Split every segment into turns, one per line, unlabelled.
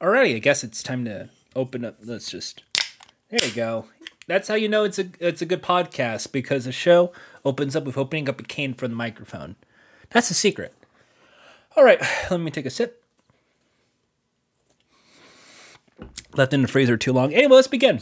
Alrighty, I guess it's time to open up. Let's just. There you go. That's how you know it's a it's a good podcast because the show opens up with opening up a cane for the microphone. That's the secret. All right, let me take a sip. Left in the freezer too long. Anyway, let's begin.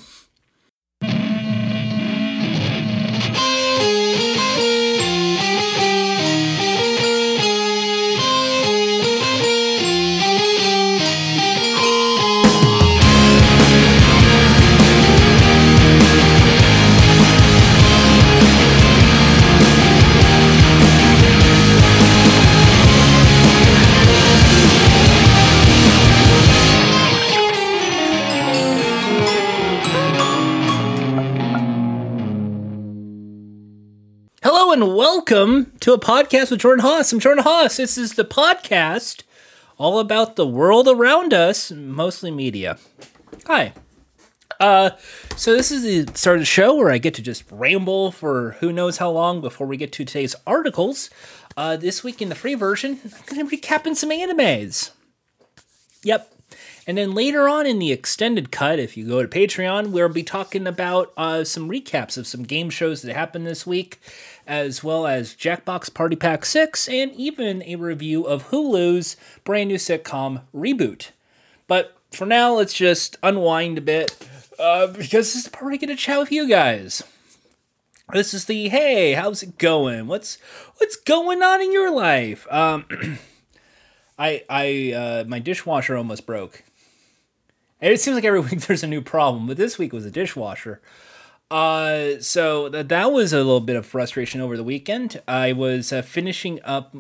And welcome to a podcast with Jordan Hass. I'm Jordan Hass. This is the podcast all about the world around us, mostly media. Hi. Uh, so this is the start of the show where I get to just ramble for who knows how long before we get to today's articles. Uh, this week in the free version, I'm going to be recapping some animes. Yep. And then later on in the extended cut, if you go to Patreon, we'll be talking about uh, some recaps of some game shows that happened this week, as well as Jackbox Party Pack 6, and even a review of Hulu's brand new sitcom Reboot. But for now, let's just unwind a bit, uh, because this is the part where I get to chat with you guys. This is the hey, how's it going? What's what's going on in your life? Um, I I uh, my dishwasher almost broke. It seems like every week there's a new problem, but this week was a dishwasher. Uh, so that that was a little bit of frustration over the weekend. I was uh, finishing up,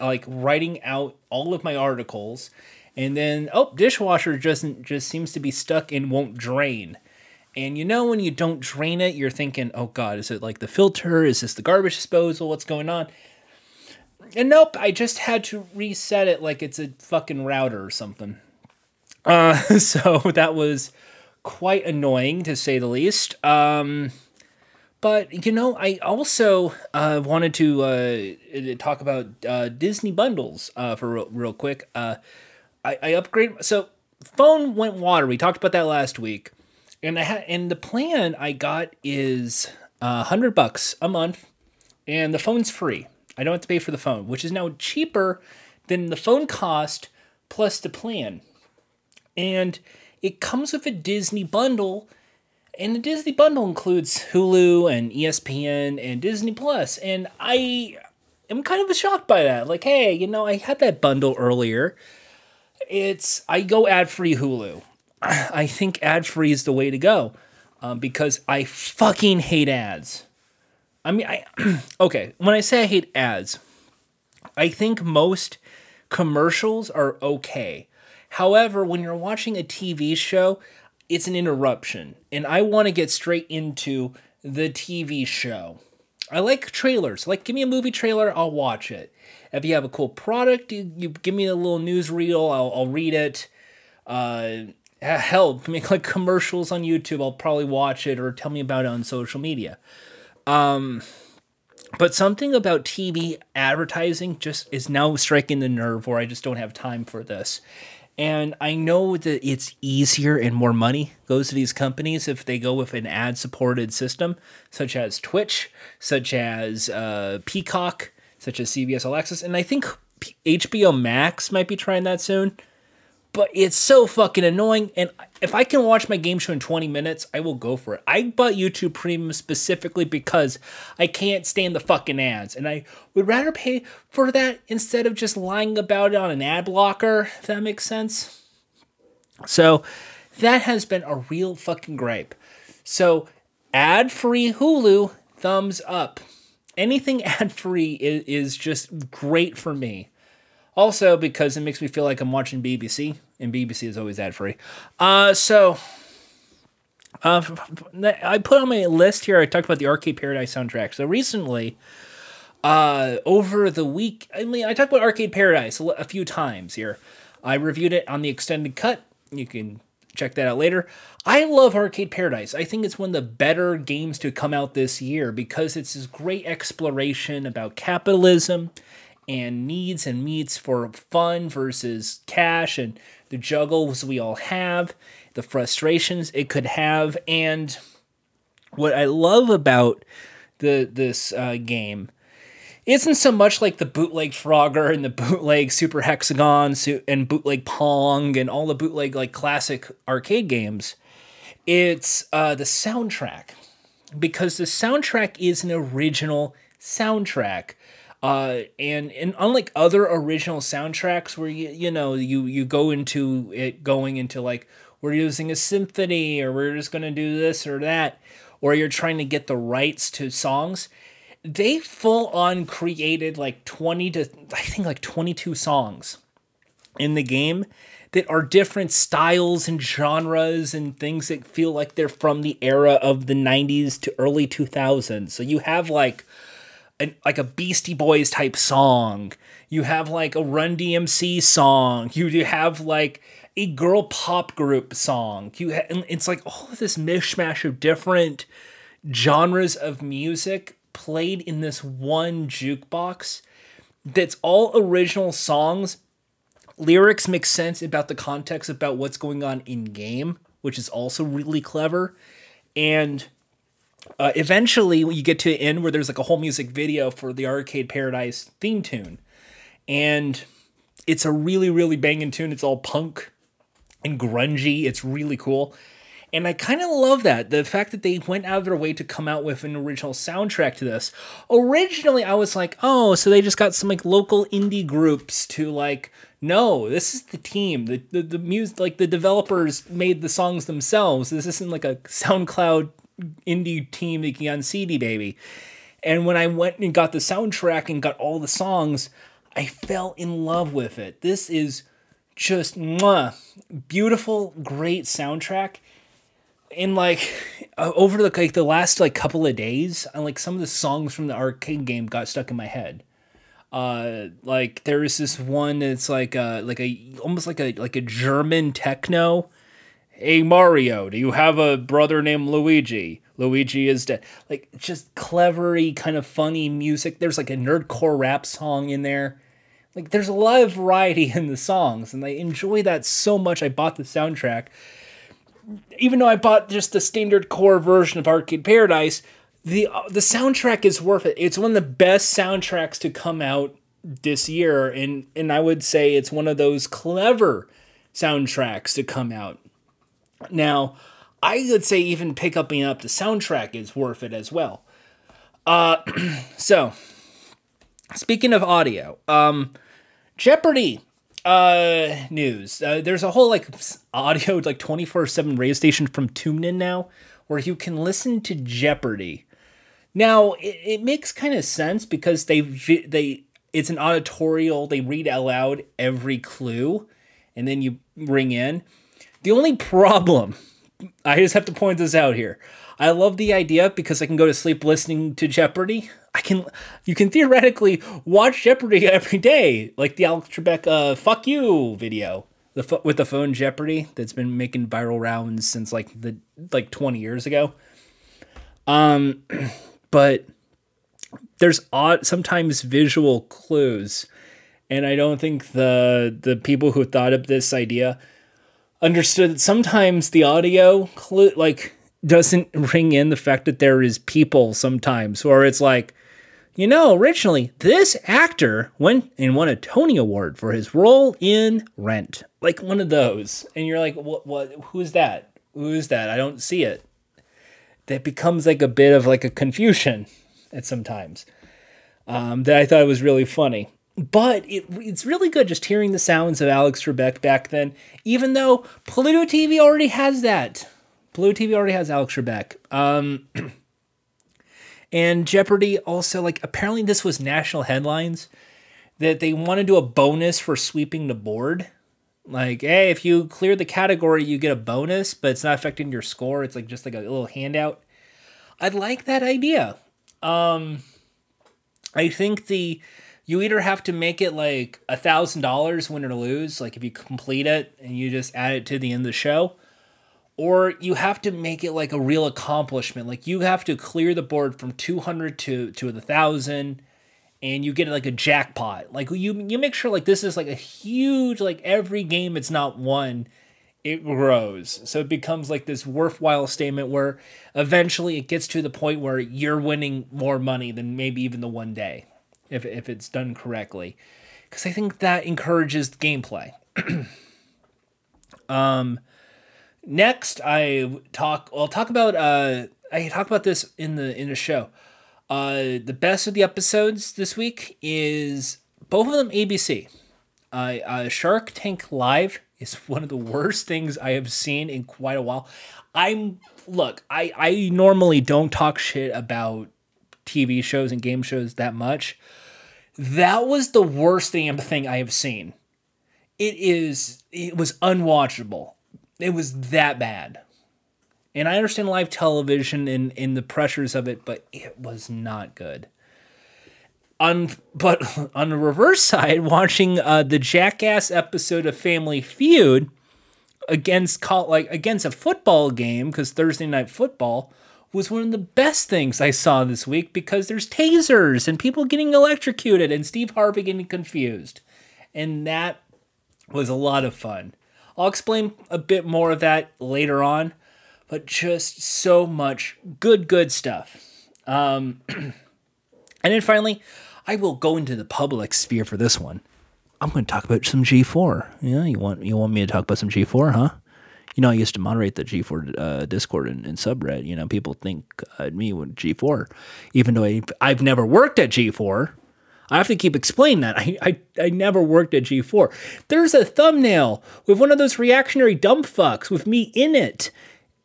like writing out all of my articles, and then oh, dishwasher just just seems to be stuck and won't drain. And you know when you don't drain it, you're thinking, oh god, is it like the filter? Is this the garbage disposal? What's going on? And nope, I just had to reset it like it's a fucking router or something. Uh, so that was quite annoying to say the least. Um, but you know, I also uh, wanted to uh, talk about uh, Disney bundles uh, for real, real quick. Uh, I, I upgrade so phone went water. We talked about that last week, and I had and the plan I got is a hundred bucks a month, and the phone's free. I don't have to pay for the phone, which is now cheaper than the phone cost plus the plan and it comes with a Disney bundle. And the Disney bundle includes Hulu and ESPN and Disney Plus. And I am kind of shocked by that. Like, hey, you know, I had that bundle earlier. It's I go ad free Hulu. I think ad free is the way to go um, because I fucking hate ads. I mean, I okay. When I say I hate ads, I think most commercials are okay. However, when you're watching a TV show, it's an interruption, and I want to get straight into the TV show. I like trailers. Like, give me a movie trailer, I'll watch it. If you have a cool product, you, you give me a little newsreel, I'll, I'll read it. Uh, hell, make like commercials on YouTube, I'll probably watch it or tell me about it on social media. Um, but something about TV advertising just is now striking the nerve where I just don't have time for this. And I know that it's easier and more money goes to these companies if they go with an ad supported system, such as Twitch, such as uh, Peacock, such as CBS Access. And I think HBO Max might be trying that soon. But it's so fucking annoying. And if I can watch my game show in 20 minutes, I will go for it. I bought YouTube Premium specifically because I can't stand the fucking ads. And I would rather pay for that instead of just lying about it on an ad blocker, if that makes sense. So that has been a real fucking gripe. So ad free Hulu, thumbs up. Anything ad free is, is just great for me. Also, because it makes me feel like I'm watching BBC, and BBC is always ad free. Uh, so, uh, I put on my list here, I talked about the Arcade Paradise soundtrack. So, recently, uh, over the week, I mean, I talked about Arcade Paradise a, a few times here. I reviewed it on the extended cut. You can check that out later. I love Arcade Paradise. I think it's one of the better games to come out this year because it's this great exploration about capitalism and needs and meets for fun versus cash and the juggles we all have, the frustrations it could have, and what I love about the this uh, game isn't so much like the bootleg Frogger and the bootleg Super Hexagon and bootleg Pong and all the bootleg like classic arcade games. It's uh, the soundtrack because the soundtrack is an original soundtrack. Uh, and and unlike other original soundtracks where you you know you you go into it going into like we're using a symphony or we're just gonna do this or that, or you're trying to get the rights to songs, they full on created like 20 to I think like 22 songs in the game that are different styles and genres and things that feel like they're from the era of the 90s to early 2000s. So you have like an, like a Beastie Boys type song. You have like a Run DMC song. You do have like a girl pop group song. You ha- it's like all of this mishmash of different genres of music played in this one jukebox that's all original songs. Lyrics make sense about the context about what's going on in game, which is also really clever. And uh, eventually, you get to the end where there's like a whole music video for the Arcade Paradise theme tune. And it's a really, really banging tune. It's all punk and grungy. It's really cool. And I kind of love that. The fact that they went out of their way to come out with an original soundtrack to this. Originally, I was like, oh, so they just got some like local indie groups to like, no, this is the team. The, the, the music, like the developers made the songs themselves. This isn't like a SoundCloud indie team making on CD Baby. And when I went and got the soundtrack and got all the songs, I fell in love with it. This is just mwah, beautiful, great soundtrack in like uh, over the like the last like couple of days, and like some of the songs from the arcade game got stuck in my head. Uh, like there is this one that's like a like a almost like a like a German techno. Hey Mario, do you have a brother named Luigi? Luigi is dead. Like just clevery, kind of funny music. There's like a nerdcore rap song in there. Like there's a lot of variety in the songs, and I enjoy that so much. I bought the soundtrack even though I bought just the standard core version of Arcade Paradise, the uh, the soundtrack is worth it. It's one of the best soundtracks to come out this year, and and I would say it's one of those clever soundtracks to come out. Now, I would say even pick up and up the soundtrack is worth it as well. Uh, so speaking of audio, um, Jeopardy uh news. Uh, there's a whole like audio like 24-7 radio station from TuneIn now where you can listen to jeopardy. Now it, it makes kind of sense because they they it's an auditorial. They read out loud every clue and then you ring in the only problem i just have to point this out here. I love the idea because i can go to sleep listening to jeopardy. I can you can theoretically watch Jeopardy every day, like the Alex Trebek uh, "fuck you" video, the with the phone Jeopardy that's been making viral rounds since like the like twenty years ago. Um, but there's odd sometimes visual clues, and I don't think the the people who thought of this idea understood that sometimes the audio like doesn't ring in the fact that there is people sometimes, or it's like you know, originally, this actor went and won a Tony Award for his role in Rent. Like one of those. And you're like, what, what, who's that? Who's that? I don't see it. That becomes like a bit of like a confusion at sometimes. Um, that I thought was really funny. But it, it's really good just hearing the sounds of Alex Trebek back then, even though Pluto TV already has that. Pluto TV already has Alex Trebek. Um, And Jeopardy also, like, apparently this was national headlines that they want to do a bonus for sweeping the board. Like, hey, if you clear the category, you get a bonus, but it's not affecting your score. It's like just like a little handout. I like that idea. Um, I think the you either have to make it like a thousand dollars win or lose, like if you complete it and you just add it to the end of the show, or you have to make it like a real accomplishment like you have to clear the board from 200 to to the 1000 and you get like a jackpot. Like you you make sure like this is like a huge like every game it's not one it grows. So it becomes like this worthwhile statement where eventually it gets to the point where you're winning more money than maybe even the one day if if it's done correctly. Cuz I think that encourages gameplay. um next I talk I'll talk about uh I talk about this in the in the show. Uh, the best of the episodes this week is both of them ABC. Uh, uh, Shark Tank Live is one of the worst things I have seen in quite a while. I'm look, I I normally don't talk shit about TV shows and game shows that much. That was the worst damn thing I have seen. It is it was unwatchable. It was that bad. And I understand live television and, and the pressures of it, but it was not good. On but on the reverse side, watching uh, the Jackass episode of Family Feud against like against a football game because Thursday night football was one of the best things I saw this week because there's tasers and people getting electrocuted and Steve Harvey getting confused, and that was a lot of fun. I'll explain a bit more of that later on but just so much good, good stuff. Um, and then finally, I will go into the public sphere for this one. I'm going to talk about some G4. Yeah, you want you want me to talk about some G4, huh? You know, I used to moderate the G4 uh, Discord and, and subreddit. You know, people think uh, me with G4, even though I, I've never worked at G4. I have to keep explaining that. I, I, I never worked at G4. There's a thumbnail with one of those reactionary dumb fucks with me in it.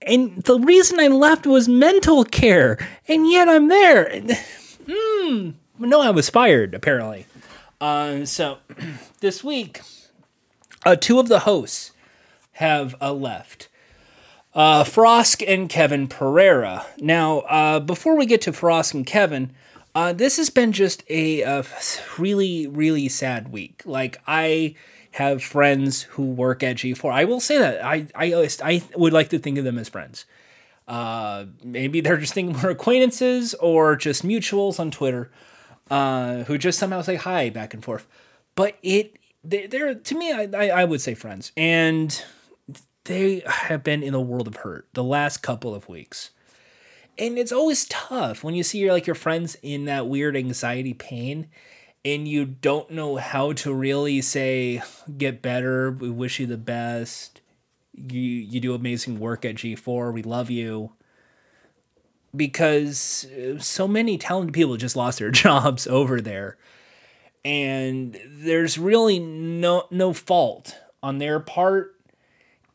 And the reason I left was mental care, and yet I'm there. Hmm. No, I was fired apparently. Uh, so this week, uh, two of the hosts have uh, left. Uh, Frosk and Kevin Pereira. Now, uh, before we get to Frosk and Kevin, uh, this has been just a, a really, really sad week. Like I have friends who work at G4. I will say that I I I would like to think of them as friends. Uh, maybe they're just thinking we're acquaintances or just mutuals on Twitter, uh, who just somehow say hi back and forth. But it they, they're to me I I would say friends, and they have been in a world of hurt the last couple of weeks. And it's always tough when you see your like your friends in that weird anxiety pain and you don't know how to really say get better. We wish you the best. You you do amazing work at G4 we love you. Because uh, so many talented people just lost their jobs over there. And there's really no no fault on their part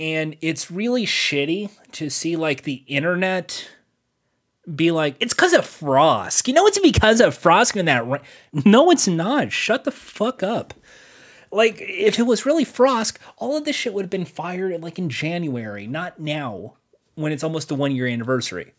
and it's really shitty to see like the internet be like, it's because of Frosk. You know, it's because of Frosk and that. Ra-. No, it's not. Shut the fuck up. Like, if it was really Frosk, all of this shit would have been fired like in January, not now, when it's almost the one year anniversary.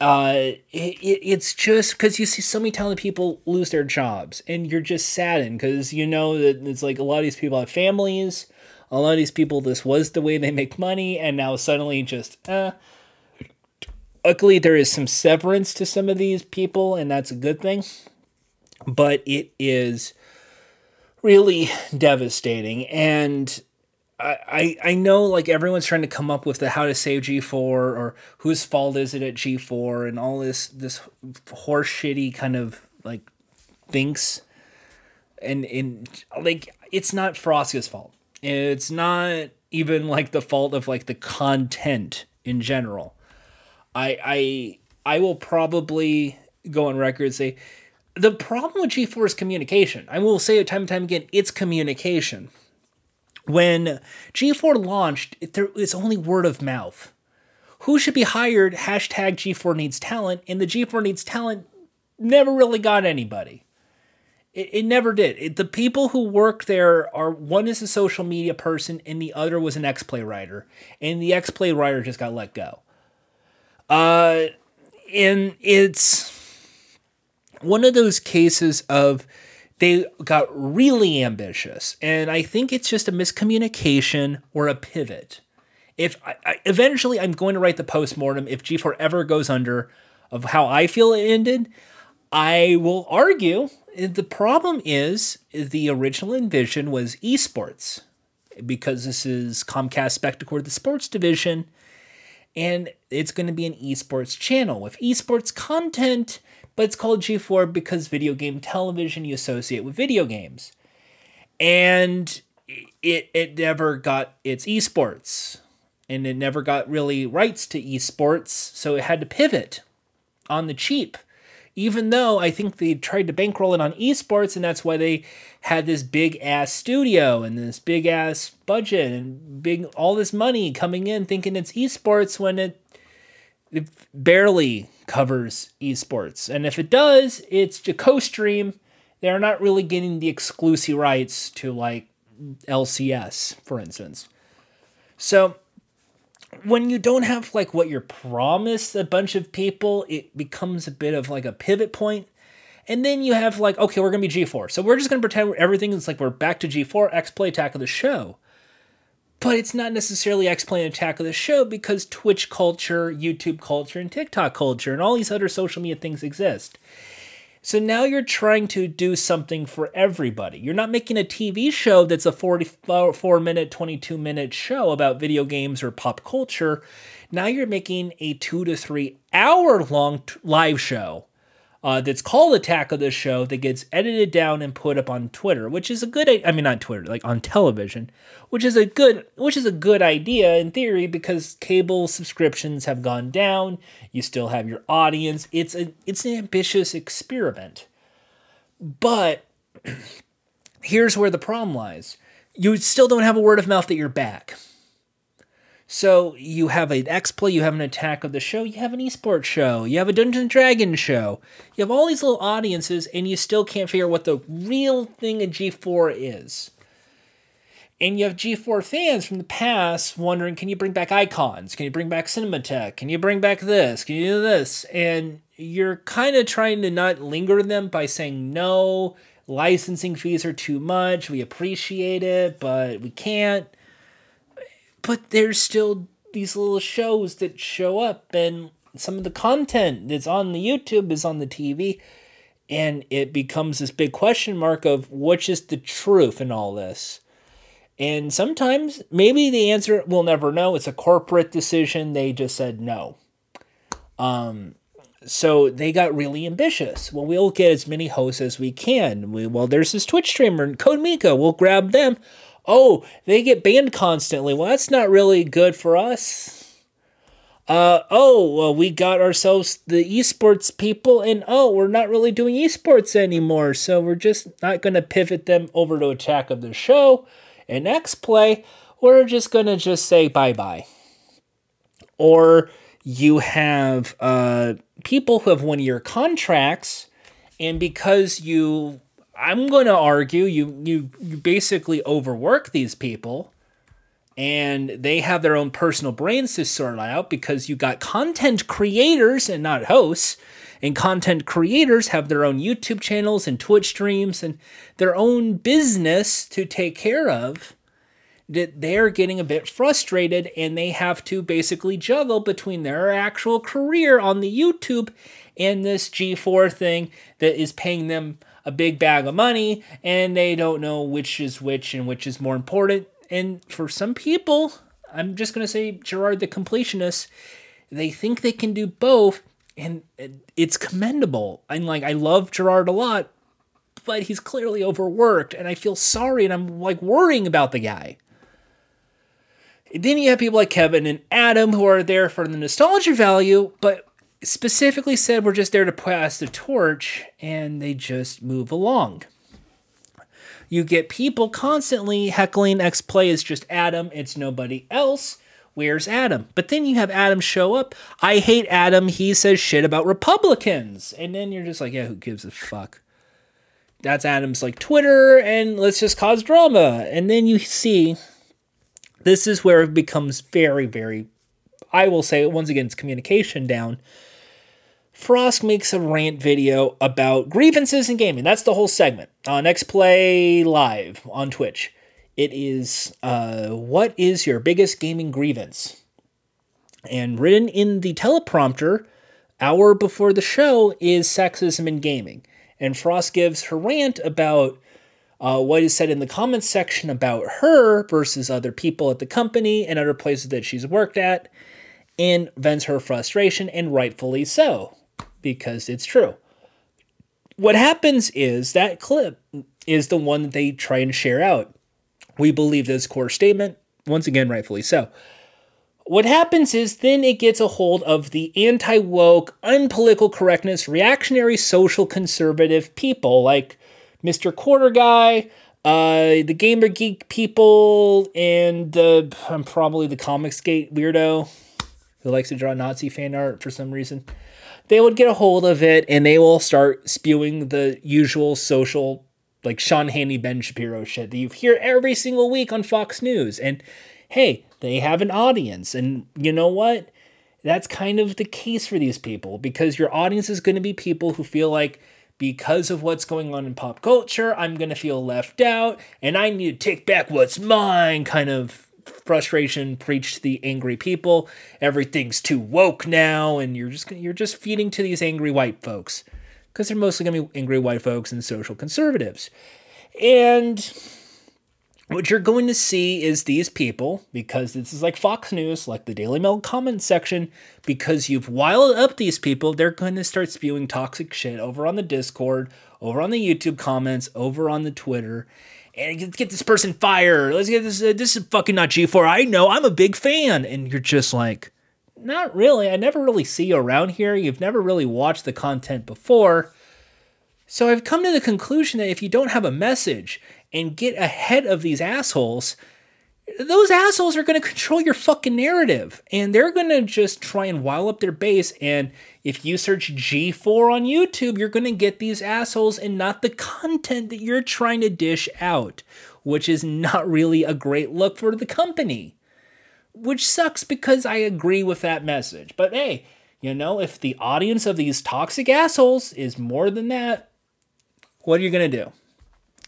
Uh, it, it, it's just because you see so many talented people lose their jobs, and you're just saddened because you know that it's like a lot of these people have families. A lot of these people, this was the way they make money, and now suddenly just, uh, Luckily, there is some severance to some of these people, and that's a good thing. But it is really devastating. And I, I know like everyone's trying to come up with the how to save G4 or whose fault is it at G4 and all this this horse shitty kind of like thinks and in like it's not Frosk's fault. It's not even like the fault of like the content in general. I I I will probably go on record and say the problem with G4 is communication. I will say it time and time again, it's communication. When G4 launched, it, there, it's only word of mouth. Who should be hired? Hashtag G4 needs talent, and the G4 needs talent never really got anybody. It, it never did. It, the people who work there are one is a social media person, and the other was an X Play writer, and the X Play writer just got let go. Uh, and it's one of those cases of they got really ambitious, and I think it's just a miscommunication or a pivot. If I, I, eventually I'm going to write the post mortem if G4 ever goes under of how I feel it ended, I will argue the problem is the original envision was esports because this is Comcast Spectacor, the sports division, and it's going to be an esports channel with esports content, but it's called G4 because video game television you associate with video games. And it it never got its esports and it never got really rights to esports, so it had to pivot on the cheap even though I think they tried to bankroll it on esports, and that's why they had this big ass studio and this big ass budget and big all this money coming in, thinking it's esports when it, it barely covers esports. And if it does, it's a co-stream. They're not really getting the exclusive rights to like LCS, for instance. So when you don't have like what you're promised a bunch of people, it becomes a bit of like a pivot point. And then you have like, okay, we're gonna be G4. So we're just gonna pretend everything is like we're back to G4, X Play Attack of the Show. But it's not necessarily X Play Attack of the Show because Twitch culture, YouTube culture, and TikTok culture, and all these other social media things exist. So now you're trying to do something for everybody. You're not making a TV show that's a 44 minute, 22 minute show about video games or pop culture. Now you're making a two to three hour long live show uh, that's called Attack of the Show that gets edited down and put up on Twitter, which is a good. I mean, not Twitter, like on television, which is a good, which is a good idea in theory because cable subscriptions have gone down. You still have your audience. It's a, it's an ambitious experiment, but here's where the problem lies: you still don't have a word of mouth that you're back. So you have an Play, you have an Attack of the Show, you have an esports show, you have a Dungeons and Dragons show. You have all these little audiences, and you still can't figure out what the real thing of G4 is. And you have G4 fans from the past wondering, can you bring back icons? Can you bring back Cinematech? Can you bring back this? Can you do this? And you're kind of trying to not linger them by saying no, licensing fees are too much. We appreciate it, but we can't but there's still these little shows that show up and some of the content that's on the YouTube is on the TV and it becomes this big question mark of which is the truth in all this. And sometimes maybe the answer we'll never know. It's a corporate decision. They just said no. Um, so they got really ambitious. Well, we'll get as many hosts as we can. We, well, there's this Twitch streamer, Code Miko. We'll grab them oh, they get banned constantly. Well, that's not really good for us. Uh, oh, well, we got ourselves the esports people, and oh, we're not really doing esports anymore, so we're just not going to pivot them over to Attack of the Show and X Play. We're just going to just say bye bye. Or you have uh, people who have one year contracts, and because you I'm going to argue you, you you basically overwork these people and they have their own personal brains to sort out because you got content creators and not hosts and content creators have their own YouTube channels and Twitch streams and their own business to take care of that they're getting a bit frustrated and they have to basically juggle between their actual career on the YouTube and this G4 thing that is paying them a big bag of money and they don't know which is which and which is more important. And for some people, I'm just going to say Jirard the completionist, they think they can do both and it's commendable. I'm like I love Jirard a lot, but he's clearly overworked and I feel sorry and I'm like worrying about the guy. then you have people like Kevin and Adam who are there for the nostalgia value, but specifically said we're just there to pass the torch and they just move along. You get people constantly heckling X Play is just Adam, it's nobody else. Where's Adam? But then you have Adam show up. I hate Adam. He says shit about Republicans. And then you're just like, yeah, who gives a fuck? That's Adam's like Twitter, and let's just cause drama. And then you see this is where it becomes very, very, I will say, once again, it's communication down Frosk makes a rant video about grievances in gaming. That's the whole segment on X Play Live on Twitch. It is uh, what is your biggest gaming grievance? And written in the teleprompter, hour before the show is sexism in gaming. And Frosk gives her rant about uh, what is said in the comments section about her versus other people at the company and other places that she's worked at, and vents her frustration, and rightfully so, because it's true. What happens is that clip is the one that they try and share out. We believe this core statement, once again, rightfully so. What happens is then it gets a hold of the anti woke, unpolitical correctness, reactionary, social conservative people like Mr. Quarter Guy, uh, the Gamer Geek people, and I'm probably the Comics Gate weirdo who likes to draw Nazi fan art for some reason. They would get a hold of it and they will start spewing the usual social, like Sean Hannity, Ben Shapiro shit that you hear every single week on Fox News. And hey, they have an audience. And you know what? That's kind of the case for these people because your audience is going to be people who feel like because of what's going on in pop culture, I'm going to feel left out and I need to take back what's mine kind of frustration preached to the angry people. Everything's too woke now and you're just you're just feeding to these angry white folks because they're mostly going to be angry white folks and social conservatives. And what you're going to see is these people, because this is like Fox News, like the Daily Mail comment section, because you've wild up these people, they're going to start spewing toxic shit over on the Discord, over on the YouTube comments, over on the Twitter, and let's get this person fired. Let's get this. Uh, this is fucking not G4. I know. I'm a big fan, and you're just like, not really. I never really see you around here. You've never really watched the content before. So I've come to the conclusion that if you don't have a message and get ahead of these assholes, those assholes are going to control your fucking narrative and they're going to just try and wile up their base. And if you search G4 on YouTube, you're going to get these assholes and not the content that you're trying to dish out, which is not really a great look for the company. Which sucks because I agree with that message. But hey, you know, if the audience of these toxic assholes is more than that, what are you going to do?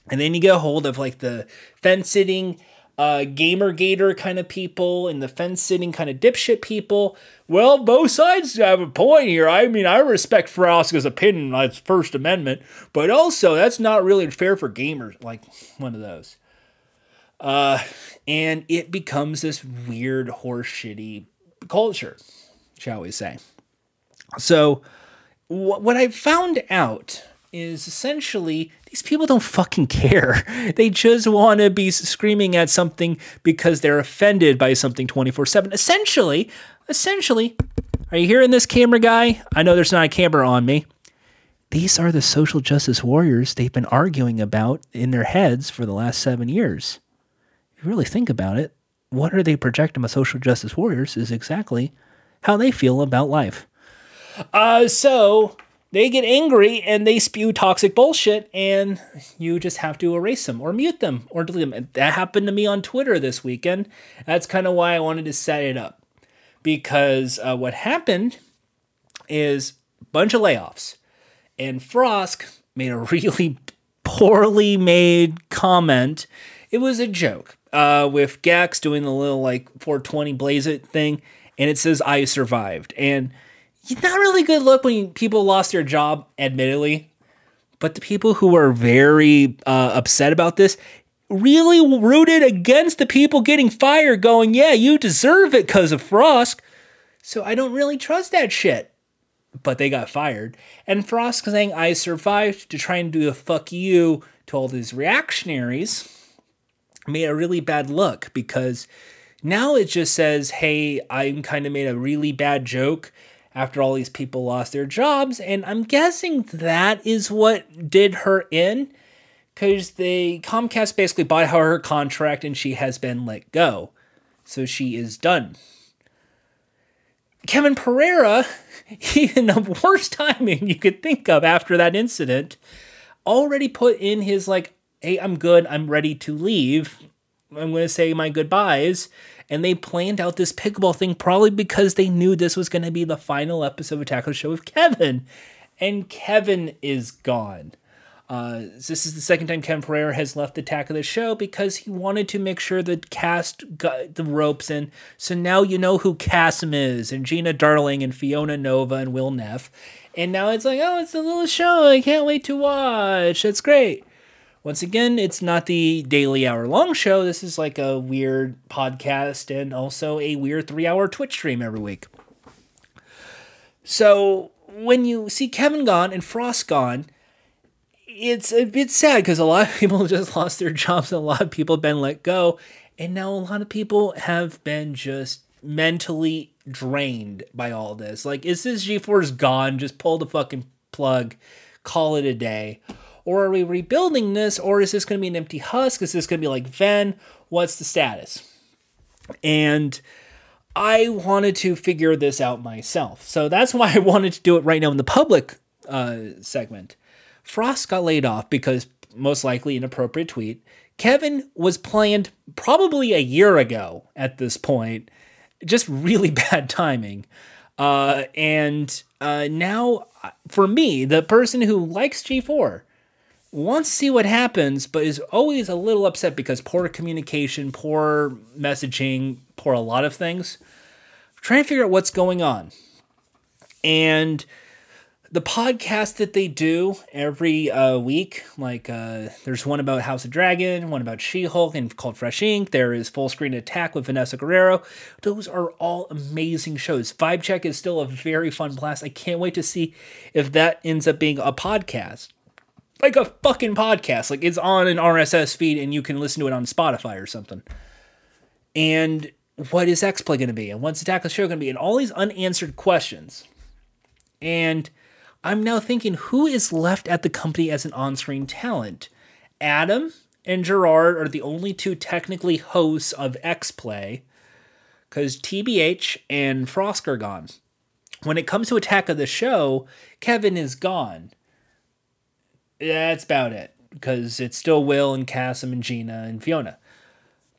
And then you get a hold of like the fence sitting, uh, gamer gator kind of people and the fence sitting kind of dipshit people. Well, both sides have a point here. I mean, I respect Frosk's opinion on its First Amendment, but also that's not really fair for gamers. Like one of those. Uh, and it becomes this weird horseshitty culture, shall we say. So, wh- what I found out is essentially these people don't fucking care. They just want to be screaming at something because they're offended by something 24/7. Essentially, essentially, are you hearing this camera guy? I know there's not a camera on me. These are the social justice warriors they've been arguing about in their heads for the last 7 years. If you really think about it, what are they projecting as social justice warriors is exactly how they feel about life. Uh, so they get angry and they spew toxic bullshit and you just have to erase them or mute them or delete them. And that happened to me on Twitter this weekend. That's kind of why I wanted to set it up. Because uh, what happened is a bunch of layoffs. And Frosk made a really poorly made comment. It was a joke uh, with gax doing the little like 420 blaze it thing. And it says, I survived. And not really good look when people lost their job, admittedly. But the people who were very uh, upset about this really rooted against the people getting fired, going, yeah, you deserve it because of Frosk. So I don't really trust that shit. But they got fired. And Frost saying, I survived to try and do a fuck you to all these reactionaries made a really bad look because now it just says, hey, I kind of made a really bad joke after all these people lost their jobs. And I'm guessing that is what did her in because the Comcast basically bought her contract and she has been let go. So she is done. Kevin Pereira, in the worst timing you could think of after that incident, already put in his like, hey, I'm good, I'm ready to leave. I'm going to say my goodbyes and they planned out this pickleball thing probably because they knew this was going to be the final episode of Attack of the Show with Kevin. And Kevin is gone. Uh, this is the second time Kevin Pereira has left the Attack of the Show because he wanted to make sure the cast got the ropes in. So now you know who Kassem is, and Gina Darling, and Fiona Nova, and Will Neff. And now it's like, oh, it's a little show. I can't wait to watch. It's great. Once again, it's not the daily hour long show. This is like a weird podcast and also a weird three hour Twitch stream every week. So when you see Kevin gone and Frosk gone, it's a bit sad because a lot of people just lost their jobs a lot of people have been let go. And now a lot of people have been just mentally drained by all this. Like, is this G4's gone? Just pull the fucking plug, call it a day. Or are we rebuilding this? Or is this going to be an empty husk? Is this going to be like Ven? What's the status? And I wanted to figure this out myself. So that's why I wanted to do it right now in the public uh, segment. Frosk got laid off because most likely inappropriate tweet. Kevin was planned probably a year ago at this point. Just really bad timing. Uh, and uh, now, for me, the person who likes G4 wants to see what happens, but is always a little upset because poor communication, poor messaging, poor a lot of things. Trying to figure out what's going on. And the podcast that they do every uh, week, like uh, there's one about House of Dragon, one about She Hulk, and called Fresh Ink. There is Full Screen Attack with Vanessa Guerrero. Those are all amazing shows. Vibe Check is still a very fun blast. I can't wait to see if that ends up being a podcast. Like a fucking podcast. Like it's on an RSS feed and you can listen to it on Spotify or something. And what is X Play going to be? And what's Attack of the Show going to be? And all these unanswered questions. And I'm now thinking who is left at the company as an on screen talent? Adam and Jirard are the only two technically hosts of X Play because TBH and Frosk are gone. When it comes to Attack of the Show, Kevin is gone. That's about it because it's still Will and Kassem and Gina and Fiona.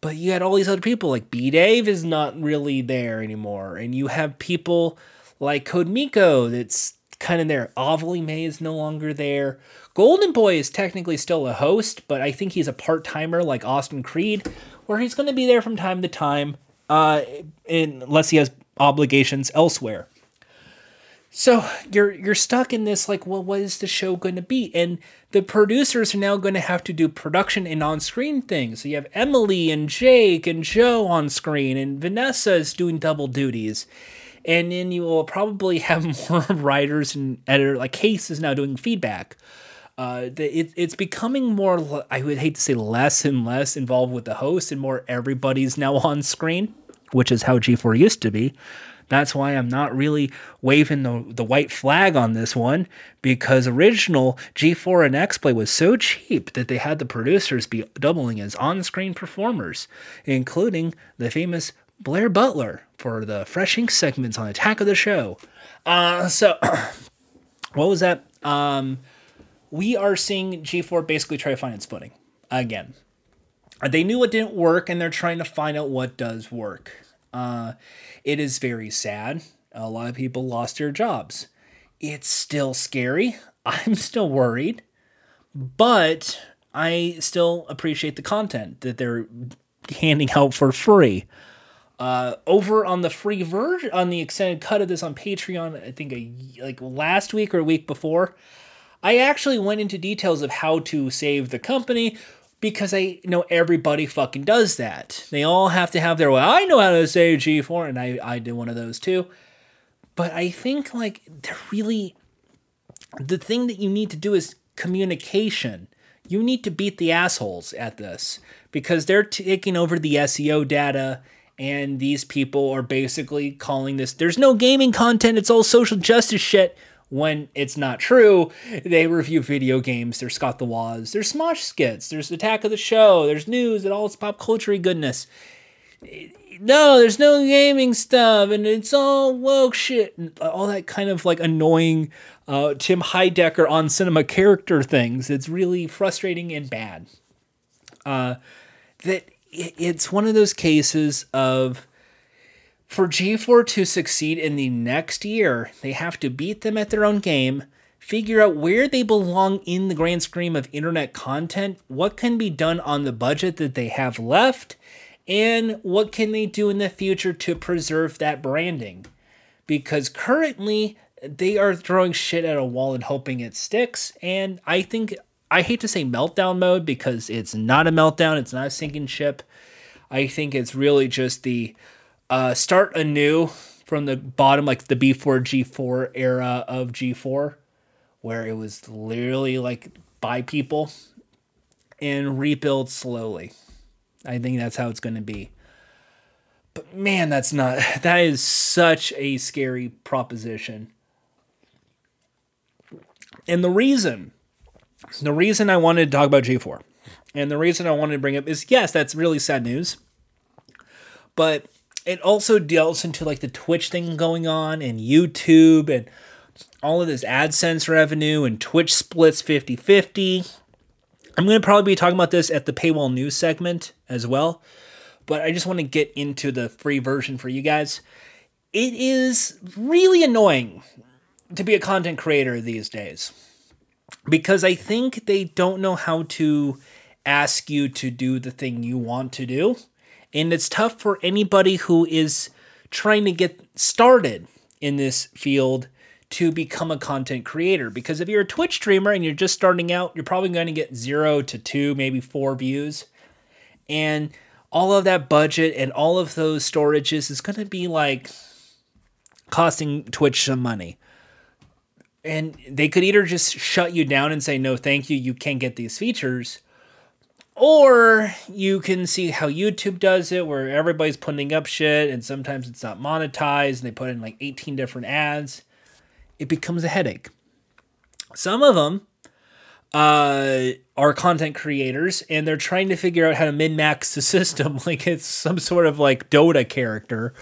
But you had all these other people like B Dave is not really there anymore, and you have people like Code Miko that's kind of there. Ovilee May is no longer there. Golden Boy is technically still a host, but I think he's a part timer like Austin Creed, where he's going to be there from time to time, uh, unless he has obligations elsewhere. So you're you're stuck in this like, well, what is the show going to be? And the producers are now going to have to do production and on-screen things. So you have Emily and Jake and Joe on screen, and Vanessa is doing double duties and then you will probably have more writers and editor like Case is now doing feedback. Uh, it, it's becoming more. I would hate to say less and less involved with the host, and more everybody's now on screen, which is how G4 used to be. That's why I'm not really waving the, the white flag on this one because original G4 and X-Play was so cheap that they had the producers be doubling as on-screen performers, including the famous Blair Butler for the Fresh Ink segments on Attack of the Show. Uh, so, what was that? Um, we are seeing G4 basically try to find its footing again. They knew it didn't work, and they're trying to find out what does work. Uh, it is very sad. A lot of people lost their jobs. It's still scary. I'm still worried, but I still appreciate the content that they're handing out for free. Uh, over on the free version, on the extended cut of this on Patreon, I think a, like last week or a week before, I actually went into details of how to save the company because I know everybody fucking does that. They all have to have their way. I know how to say G4, and I, I did one of those too. But I think like they're really the thing that you need to do is communication. You need to beat the assholes at this because they're taking over the SEO data and these people are basically calling this there's no gaming content it's all social justice shit when it's not true they review video games there's scott the woz there's smosh skits there's attack of the show there's news and all this pop culture goodness. No there's no gaming stuff and it's all woke shit and all that kind of like annoying uh, tim heidecker on cinema character things. It's really frustrating and bad. Uh, that it's one of those cases of for G4 to succeed in the next year, they have to beat them at their own game. figure out where they belong in the grand scheme of internet content, what can be done on the budget that they have left, and what can they do in the future to preserve that branding. Because currently, they are throwing shit at a wall and hoping it sticks. And I think, I hate to say meltdown mode because it's not a meltdown, it's not a sinking ship. I think it's really just the uh, start anew from the bottom, like the B4 G4 era of G4, where it was literally like by people and rebuild slowly. I think that's how it's going to be. But man, that's not, that is such a scary proposition. And the reason, the reason I wanted to talk about G4 and the reason I wanted to bring up is yes, that's really sad news. But it also delves into like the Twitch thing going on and YouTube and all of this AdSense revenue and Twitch splits 50 50. I'm going to probably be talking about this at the paywall news segment as well, but I just want to get into the free version for you guys. It is really annoying to be a content creator these days because I think they don't know how to ask you to do the thing you want to do and it's tough for anybody who is trying to get started in this field to become a content creator. Because if you're a Twitch streamer and you're just starting out, you're probably going to get zero to two, maybe four views. And all of that budget and all of those storages is going to be like costing Twitch some money. And they could either just shut you down and say, no, thank you, you can't get these features or you can see how YouTube does it, where everybody's putting up shit and sometimes it's not monetized and they put in like 18 different ads. It becomes a headache. Some of them uh, are content creators and they're trying to figure out how to min max the system like it's some sort of like Dota character.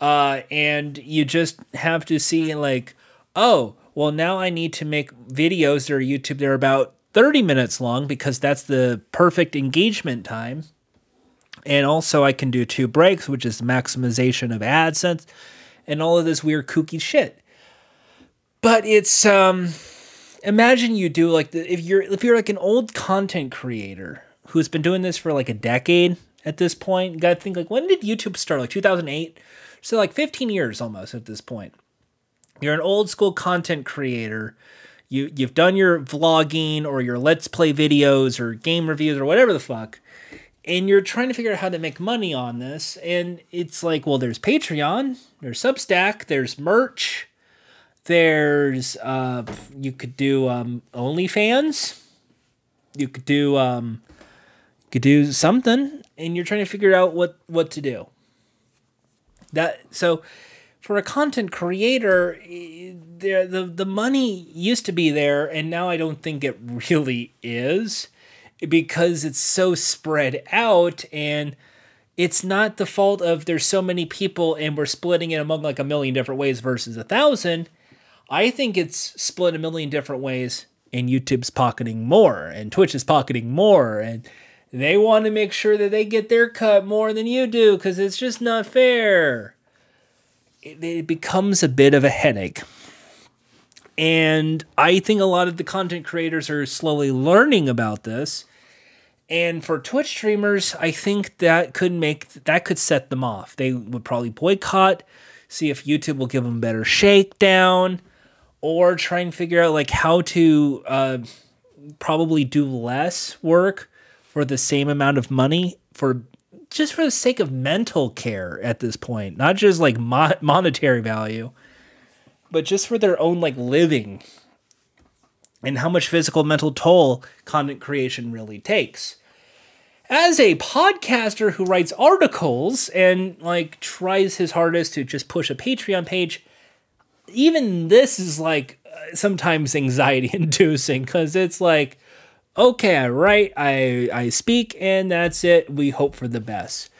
Uh, and you just have to see, like, oh, well, now I need to make videos that are YouTube that are about 30 minutes long because that's the perfect engagement time. And also, I can do two breaks, which is maximization of AdSense and all of this weird kooky shit. But it's um imagine you do like the, if you're if you're like an old content creator who's been doing this for like a decade at this point, you gotta think like when did YouTube start? Like 2008? So like 15 years almost at this point. You're an old school content creator you you've done your vlogging or your let's play videos or game reviews or whatever the fuck and you're trying to figure out how to make money on this and it's like well there's patreon there's substack there's merch there's uh you could do um onlyfans you could do um you could do something and you're trying to figure out what what to do. That so for a content creator, eh, the, the the money used to be there, and now I don't think it really is because it's so spread out and it's not the fault of there's so many people and we're splitting it among like a million different ways versus a thousand. I think it's split a million different ways and YouTube's pocketing more and Twitch is pocketing more and they want to make sure that they get their cut more than you do because it's just not fair it, it becomes a bit of a headache. And I think a lot of the content creators are slowly learning about this. And for Twitch streamers, I think that could make that could set them off. They would probably boycott, see if YouTube will give them better shakedown, or try and figure out like how to uh, probably do less work for the same amount of money for just for the sake of mental care at this point, not just like mo- monetary value, but just for their own like living and how much physical mental toll content creation really takes. As a podcaster who writes articles and like tries his hardest to just push a Patreon page, even this is like uh, sometimes anxiety inducing because it's like okay, I write, I I speak, and that's it. We hope for the best.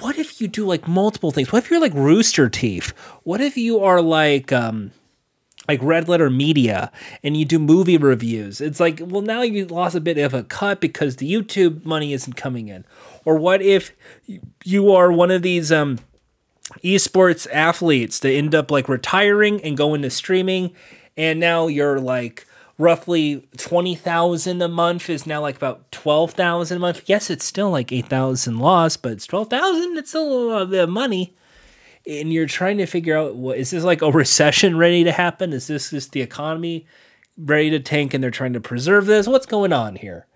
What if you do like multiple things? What if you're like Rooster Teeth? What if you are like um like Red Letter Media and you do movie reviews? It's like, well, now you lost a bit of a cut because the YouTube money isn't coming in. Or what if you are one of these um esports athletes that end up like retiring and go into streaming and now you're like roughly 20,000 a month is now like about 12,000 a month. Yes, it's still like 8,000 loss, but it's 12,000. It's still a bit of money. And you're trying to figure out what is this like a recession ready to happen? Is this just the economy ready to tank and they're trying to preserve this? What's going on here?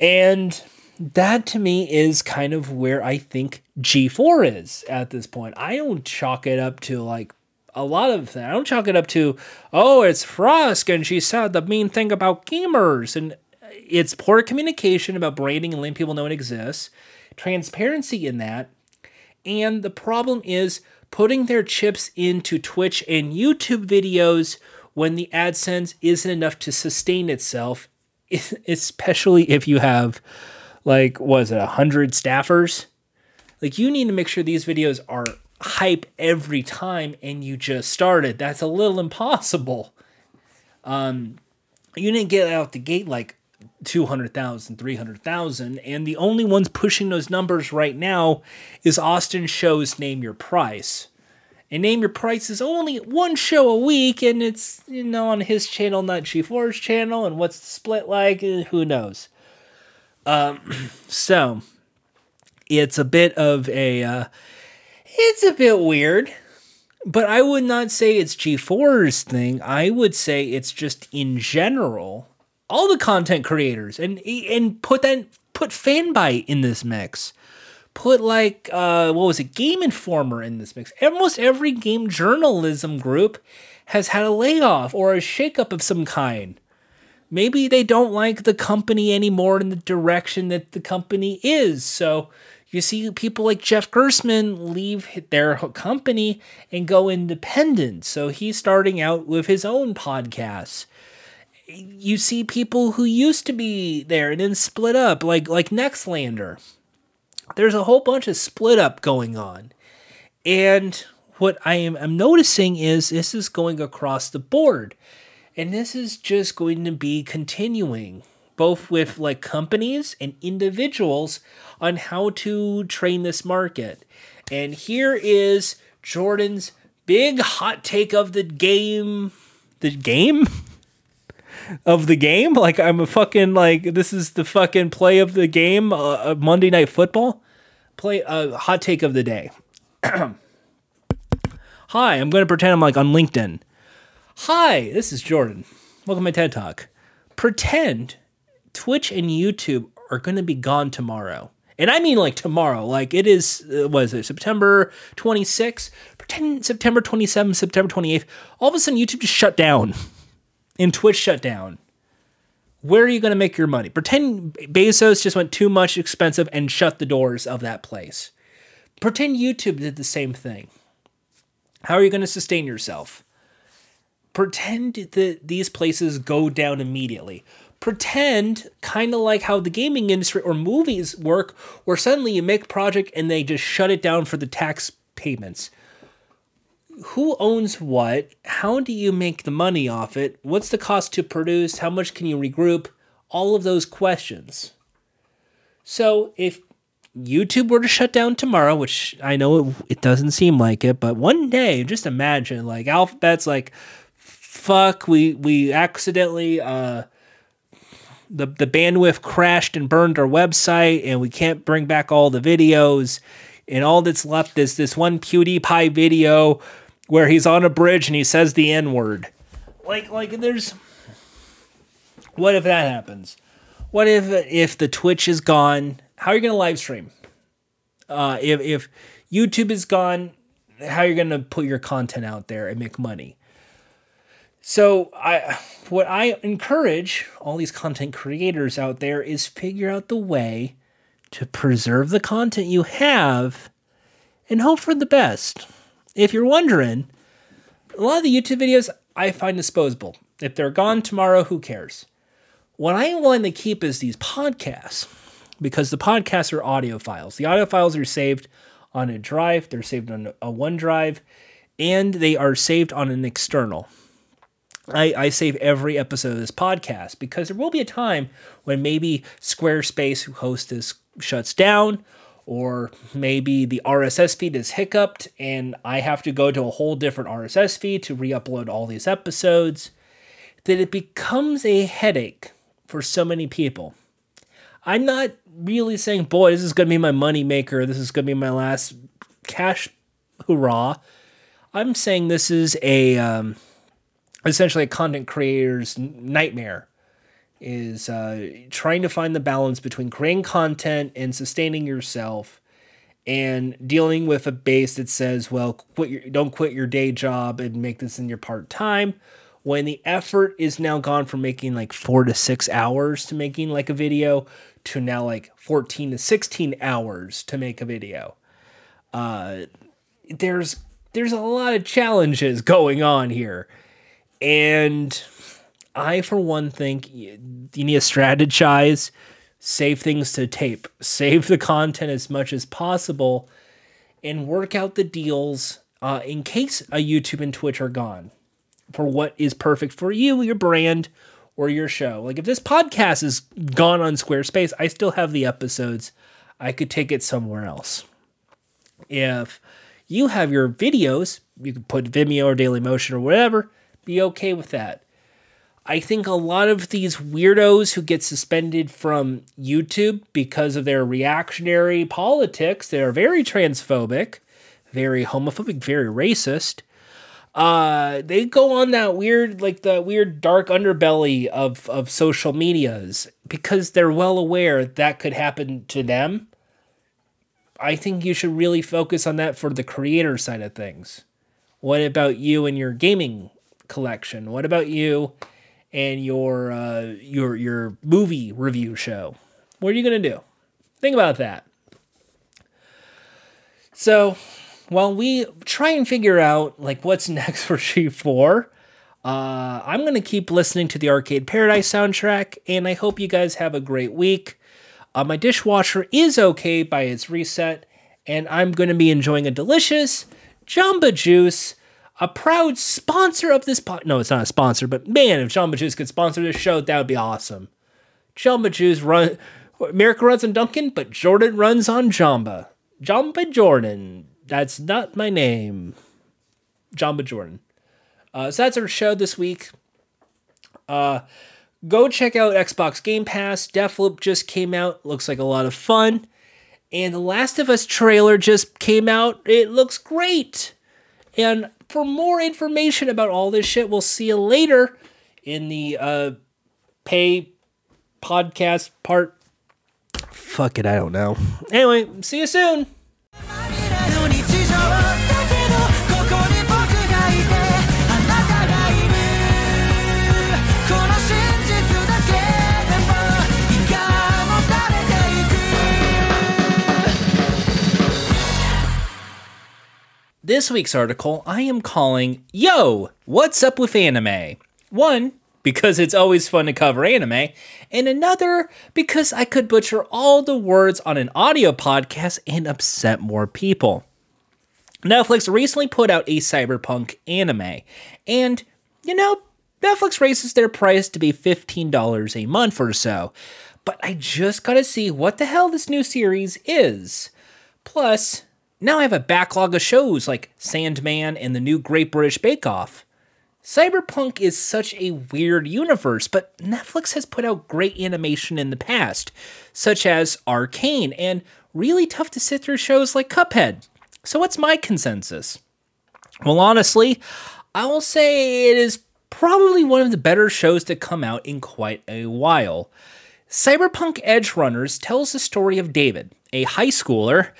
And that to me is kind of where I think G4 is at this point. I don't chalk it up to like a lot of that. I don't chalk it up to, oh, it's Frosk and she said the mean thing about gamers. And uh, it's poor communication about branding and letting people know it exists, transparency in that. And the problem is putting their chips into Twitch and YouTube videos when the AdSense isn't enough to sustain itself, especially if you have, like, was it, 100 staffers? Like, you need to make sure these videos are hype every time and you just started. That's a little impossible. Um, you didn't get out the gate like 200,000, 300,000. And the only ones pushing those numbers right now is Austin Show's Name Your Price. And Name Your Price is only one show a week, and it's, you know, on his channel, not G4's channel. And what's the split like? Eh, who knows? Um, so it's a bit of a, uh, it's a bit weird, but I would not say it's G4's thing. I would say it's just in general all the content creators and and put that put Fanbyte in this mix. Put like uh what was it, Game Informer in this mix. Almost every game journalism group has had a layoff or a shakeup of some kind. Maybe they don't like the company anymore in the direction that the company is. So you see people like Jeff Gerstmann leave their company and go independent. So he's starting out with his own podcast. You see people who used to be there and then split up, like like Nextlander. There's a whole bunch of split up going on. And what I am I'm noticing is this is going across the board. And this is just going to be continuing both with like companies and individuals on how to train this market. And here is Jordan's big hot take of the game. The game? of the game? Like, I'm a fucking, like, this is the fucking play of the game, uh, Monday Night Football? Play a uh, hot take of the day. Hi, I'm going to pretend I'm like on LinkedIn. Hi, this is Jordan. Welcome to my TED Talk. Pretend Twitch and YouTube are going to be gone tomorrow. And I mean like tomorrow. Like it is, uh, what is it, September 26th? Pretend September 27th, September 28th. All of a sudden, YouTube just shut down and Twitch shut down. Where are you going to make your money? Pretend Bezos just went too much expensive and shut the doors of that place. Pretend YouTube did the same thing. How are you going to sustain yourself? Pretend that these places go down immediately pretend kind of like how the gaming industry or movies work where suddenly you make a project and they just shut it down for the tax payments. Who owns what? How do you make the money off it? What's the cost to produce? How much can you regroup? All of those questions. So if youtube were to shut down tomorrow which i know it, it doesn't seem like it but one day just imagine like alphabet's like fuck we we accidentally uh the, the bandwidth crashed and burned our website and we can't bring back all the videos and all that's left is this one PewDiePie video where he's on a bridge and he says the N word. Like like there's what if that happens? What if if the Twitch is gone? How are you gonna live stream? Uh, if if YouTube is gone, how are you gonna put your content out there and make money? So I what I encourage all these content creators out there is figure out the way to preserve the content you have and hope for the best. If you're wondering, a lot of the YouTube videos I find disposable. If they're gone tomorrow, who cares? What I want to keep is these podcasts because the podcasts are audio files. The audio files are saved on a drive, they're saved on a OneDrive, and they are saved on an external. I, I save every episode of this podcast because there will be a time when maybe Squarespace, who hosts this, shuts down, or maybe the RSS feed is hiccuped and I have to go to a whole different RSS feed to re upload all these episodes, that it becomes a headache for so many people. I'm not really saying, boy, this is going to be my money maker. This is going to be my last cash hurrah. I'm saying this is a um, essentially a content creator's nightmare is uh, trying to find the balance between creating content and sustaining yourself and dealing with a base that says, well, quit your, don't quit your day job and make this in your part time. When the effort is now gone from making like four to six hours to making like a video to now like 14 to 16 hours to make a video. Uh, there's there's a lot of challenges going on here. And I, for one, think you need to strategize, save things to tape, save the content as much as possible, and work out the deals uh, in case a YouTube and Twitch are gone for what is perfect for you, your brand, or your show. Like if this podcast is gone on Squarespace, I still have the episodes. I could take it somewhere else. If you have your videos, you can put Vimeo or Dailymotion or whatever, be okay with that. I think a lot of these weirdos who get suspended from YouTube because of their reactionary politics, they're very transphobic, very homophobic, very racist. Uh, they go on that weird, like the weird dark underbelly of, of social medias because they're well aware that could happen to them. I think you should really focus on that for the creator side of things. What about you and your gaming collection? What about you and your uh, your your movie review show. What are you gonna do? Think about that. So, while we try and figure out like what's next for G Four, uh, I'm gonna keep listening to the Arcade Paradise soundtrack, and I hope you guys have a great week. Uh, my dishwasher is okay by its reset, and I'm gonna be enjoying a delicious Jamba Juice a proud sponsor of this pod. No, it's not a sponsor, but man, if Jamba Juice could sponsor this show, that would be awesome. Jamba Juice run. America runs on Dunkin', but Jordan runs on Jamba. Jamba Jordan. That's not my name. Jamba Jordan. Uh, so that's our show this week. Uh, go check out Xbox Game Pass. Deathloop just came out. Looks like a lot of fun. And the Last of Us trailer just came out. It looks great. And for more information about all this shit, we'll see you later in the uh, pay podcast part. Fuck it, I don't know. Anyway, see you soon. This week's article I am calling Yo, What's Up with Anime? One, because it's always fun to cover anime, and another, because I could butcher all the words on an audio podcast and upset more people. Netflix recently put out a cyberpunk anime, and you know, Netflix raises their price to be $15 a month or so, but I just gotta see what the hell this new series is. Plus, now I have a backlog of shows like Sandman and the new Great British Bake Off. Cyberpunk is such a weird universe, but Netflix has put out great animation in the past, such as Arcane, and really tough to sit through shows like Cuphead. So, what's my consensus? Well, honestly, I will say it is probably one of the better shows to come out in quite a while. Cyberpunk Edgerunners tells the story of David, a high schooler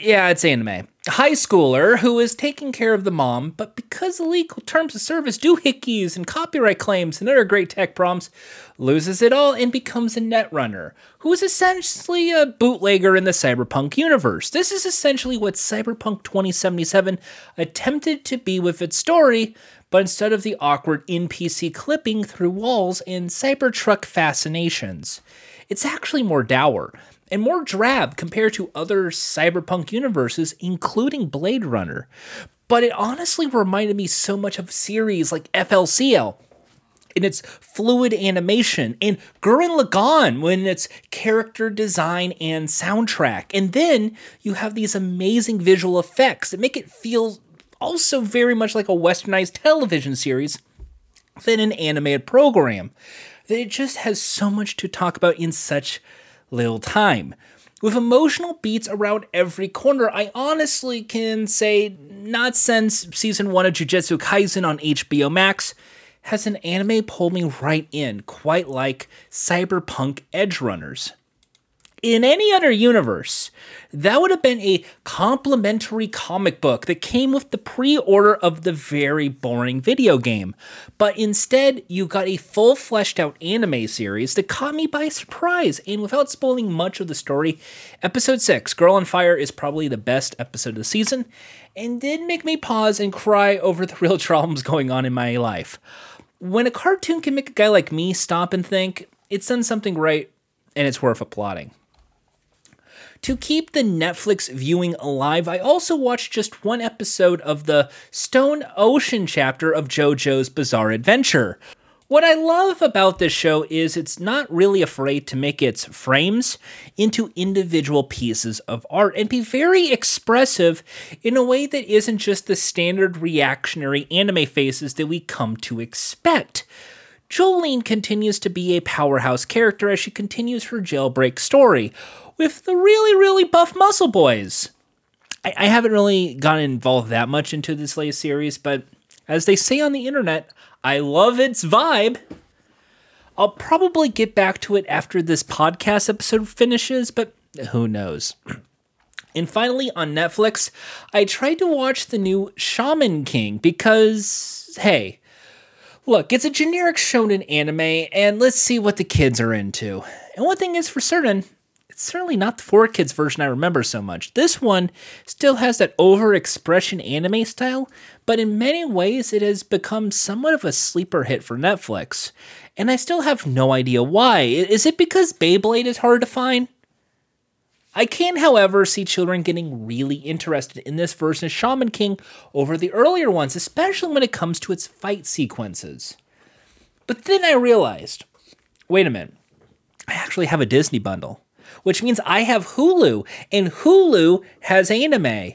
yeah, it's anime. High schooler who is taking care of the mom, but because the legal terms of service, doohickeys, and copyright claims and other great tech prompts, loses it all and becomes a netrunner, who is essentially a bootlegger in the cyberpunk universe. This is essentially what Cyberpunk 2077 attempted to be with its story, but instead of the awkward NPC clipping through walls and Cybertruck fascinations. It's actually more dour and more drab compared to other cyberpunk universes, including Blade Runner. But it honestly reminded me so much of series like FLCL. in its fluid animation, and Gurren Lagann when it's character design and soundtrack. And then you have these amazing visual effects that make it feel also very much like a westernized television series than an animated program. That it just has so much to talk about in such little time. With emotional beats around every corner, I honestly can say, not since season 1 of Jujutsu Kaisen on HBO Max, has an anime pulled me right in, quite like Cyberpunk Edgerunners in any other universe, that would have been a complimentary comic book that came with the pre order of the very boring video game. But instead, you got a full fleshed out anime series that caught me by surprise. And without spoiling much of the story, episode 6, Girl on Fire, is probably the best episode of the season and did make me pause and cry over the real problems going on in my life. When a cartoon can make a guy like me stop and think, it's done something right and it's worth applauding. To keep the Netflix viewing alive, I also watched just one episode of the Stone Ocean chapter of JoJo's Bizarre Adventure. What I love about this show is it's not really afraid to make its frames into individual pieces of art and be very expressive in a way that isn't just the standard reactionary anime faces that we come to expect. Jolyne continues to be a powerhouse character as she continues her jailbreak story, with the really, really buff muscle boys. I, I haven't really gotten involved that much into this latest series, but as they say on the internet, I love its vibe. I'll probably get back to it after this podcast episode finishes, but who knows? And finally, on Netflix, I tried to watch the new Shaman King because, hey, look, it's a generic shonen anime, and let's see what the kids are into. And one thing is for certain, it's certainly not the 4Kids version I remember so much. This one still has that overexpression anime style, but in many ways it has become somewhat of a sleeper hit for Netflix. And I still have no idea why. Is it because Beyblade is hard to find? I can, however, see children getting really interested in this version of Shaman King over the earlier ones, especially when it comes to its fight sequences. But then I realized wait a minute, I actually have a Disney bundle which means I have Hulu, and Hulu has anime.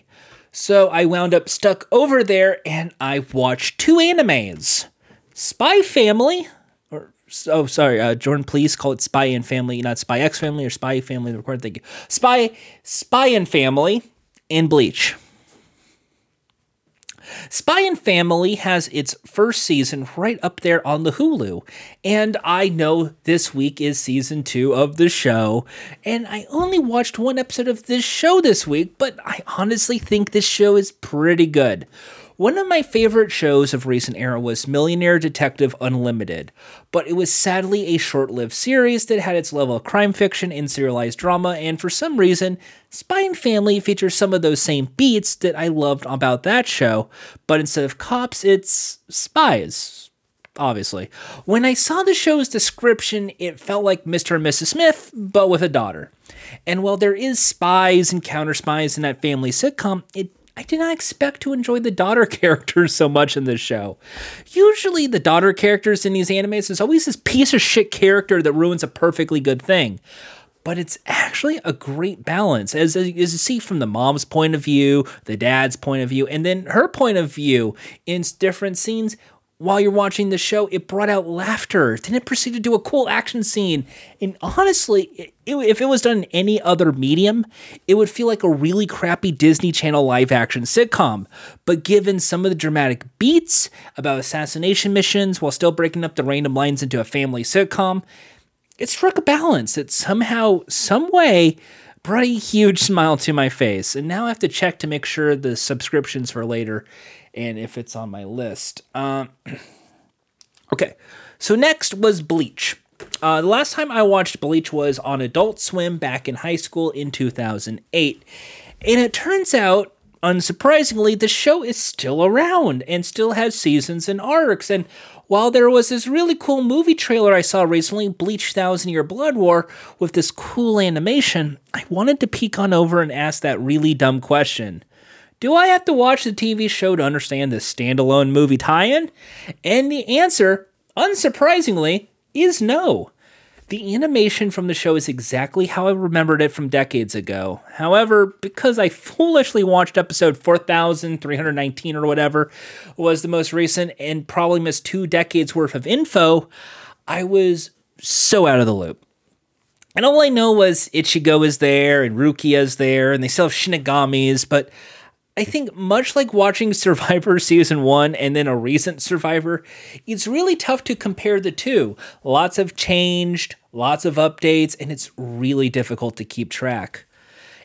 So I wound up stuck over there and I watched two animes Spy Family, or oh, sorry, uh, Jordan, please call it Spy and Family, not Spy X Family or Spy Family. The record, thank you. Spy, Spy and Family, and Bleach. Spy and Family has its first season right up there on the Hulu. And I know this week is season two of the show. And I only watched one episode of this show this week, but I honestly think this show is pretty good. One of my favorite shows of recent era was Millionaire Detective Unlimited, but it was sadly a short lived series that had its level of crime fiction and serialized drama, and for some reason, Spy and Family features some of those same beats that I loved about that show, but instead of cops, it's spies. Obviously. When I saw the show's description, it felt like Mr. and Mrs. Smith, but with a daughter. And while there is spies and counter spies in that family sitcom, it I did not expect to enjoy the daughter characters so much in this show. Usually, the daughter characters in these animes is always this piece of shit character that ruins a perfectly good thing. But it's actually a great balance, as, as you see from the mom's point of view, the dad's point of view, and then her point of view in different scenes while you're watching the show, it brought out laughter. Then it proceeded to do a cool action scene. And honestly, it, if it was done in any other medium, it would feel like a really crappy Disney Channel live action sitcom. But given some of the dramatic beats about assassination missions while still breaking up the random lines into a family sitcom, it struck a balance that somehow, some way, brought a huge smile to my face. And now I have to check to make sure the subscriptions for later and if it's on my list. Um, okay, so next was Bleach. Uh, the last time I watched Bleach was on Adult Swim back in high school in 2008. And it turns out, unsurprisingly, the show is still around and still has seasons and arcs. And while there was this really cool movie trailer I saw recently, Bleach Thousand Year Blood War, with this cool animation, I wanted to peek on over and ask that really dumb question do I have to watch the TV show to understand this standalone movie tie in? And the answer unsurprisingly, is no. The animation from the show is exactly how I remembered it from decades ago. However, because I foolishly watched episode 4319 or whatever was the most recent and probably missed two decades worth of info, I was so out of the loop. And all I know was Ichigo is there and Rukia is there and they still have Shinigamis, but I think much like watching Survivor season one and then a recent Survivor, it's really tough to compare the two. Lots have changed, lots of updates, and it's really difficult to keep track.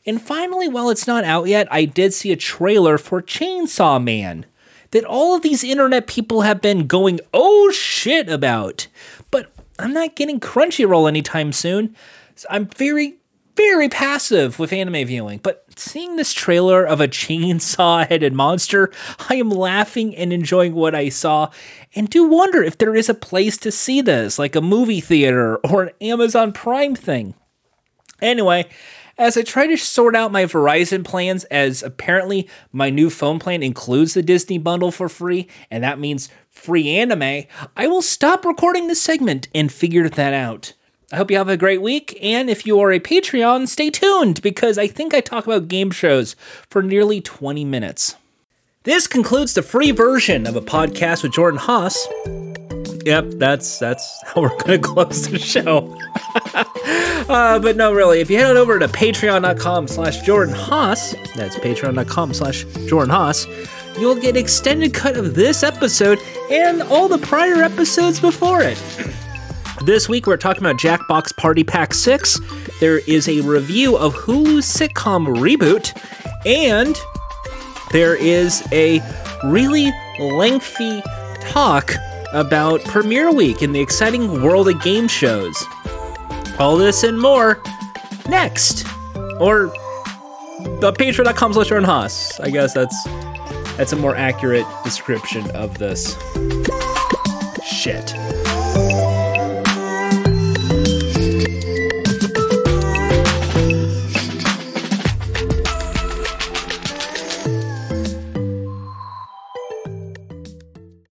And finally, while it's not out yet, I did see a trailer for Chainsaw Man that all of these internet people have been going, oh shit, about. But I'm not getting Crunchyroll anytime soon. So I'm very, very passive with anime viewing, but seeing this trailer of a chainsaw headed monster, I am laughing and enjoying what I saw, and do wonder if there is a place to see this, like a movie theater or an Amazon Prime thing. Anyway, as I try to sort out my Verizon plans, as apparently my new phone plan includes the Disney bundle for free, and that means free anime, I will stop recording this segment and figure that out. I hope you have a great week. And if you are a Patreon, stay tuned because I think I talk about game shows for nearly 20 minutes. This concludes the free version of a podcast with Jordan Hass. Yep, that's that's how we're gonna close the show. uh, but no, really, if you head on over to patreon.com slash Jordan Hass, that's patreon.com slash Jordan Hass, you'll get extended cut of this episode and all the prior episodes before it. This week we're talking about Jackbox Party Pack 6. There is a review of Hulu's sitcom Reboot, and there is a really lengthy talk about Premiere Week in the exciting world of game shows. All this and more next. Or uh, the patreon.com slash Hass. I guess that's that's a more accurate description of this. Shit.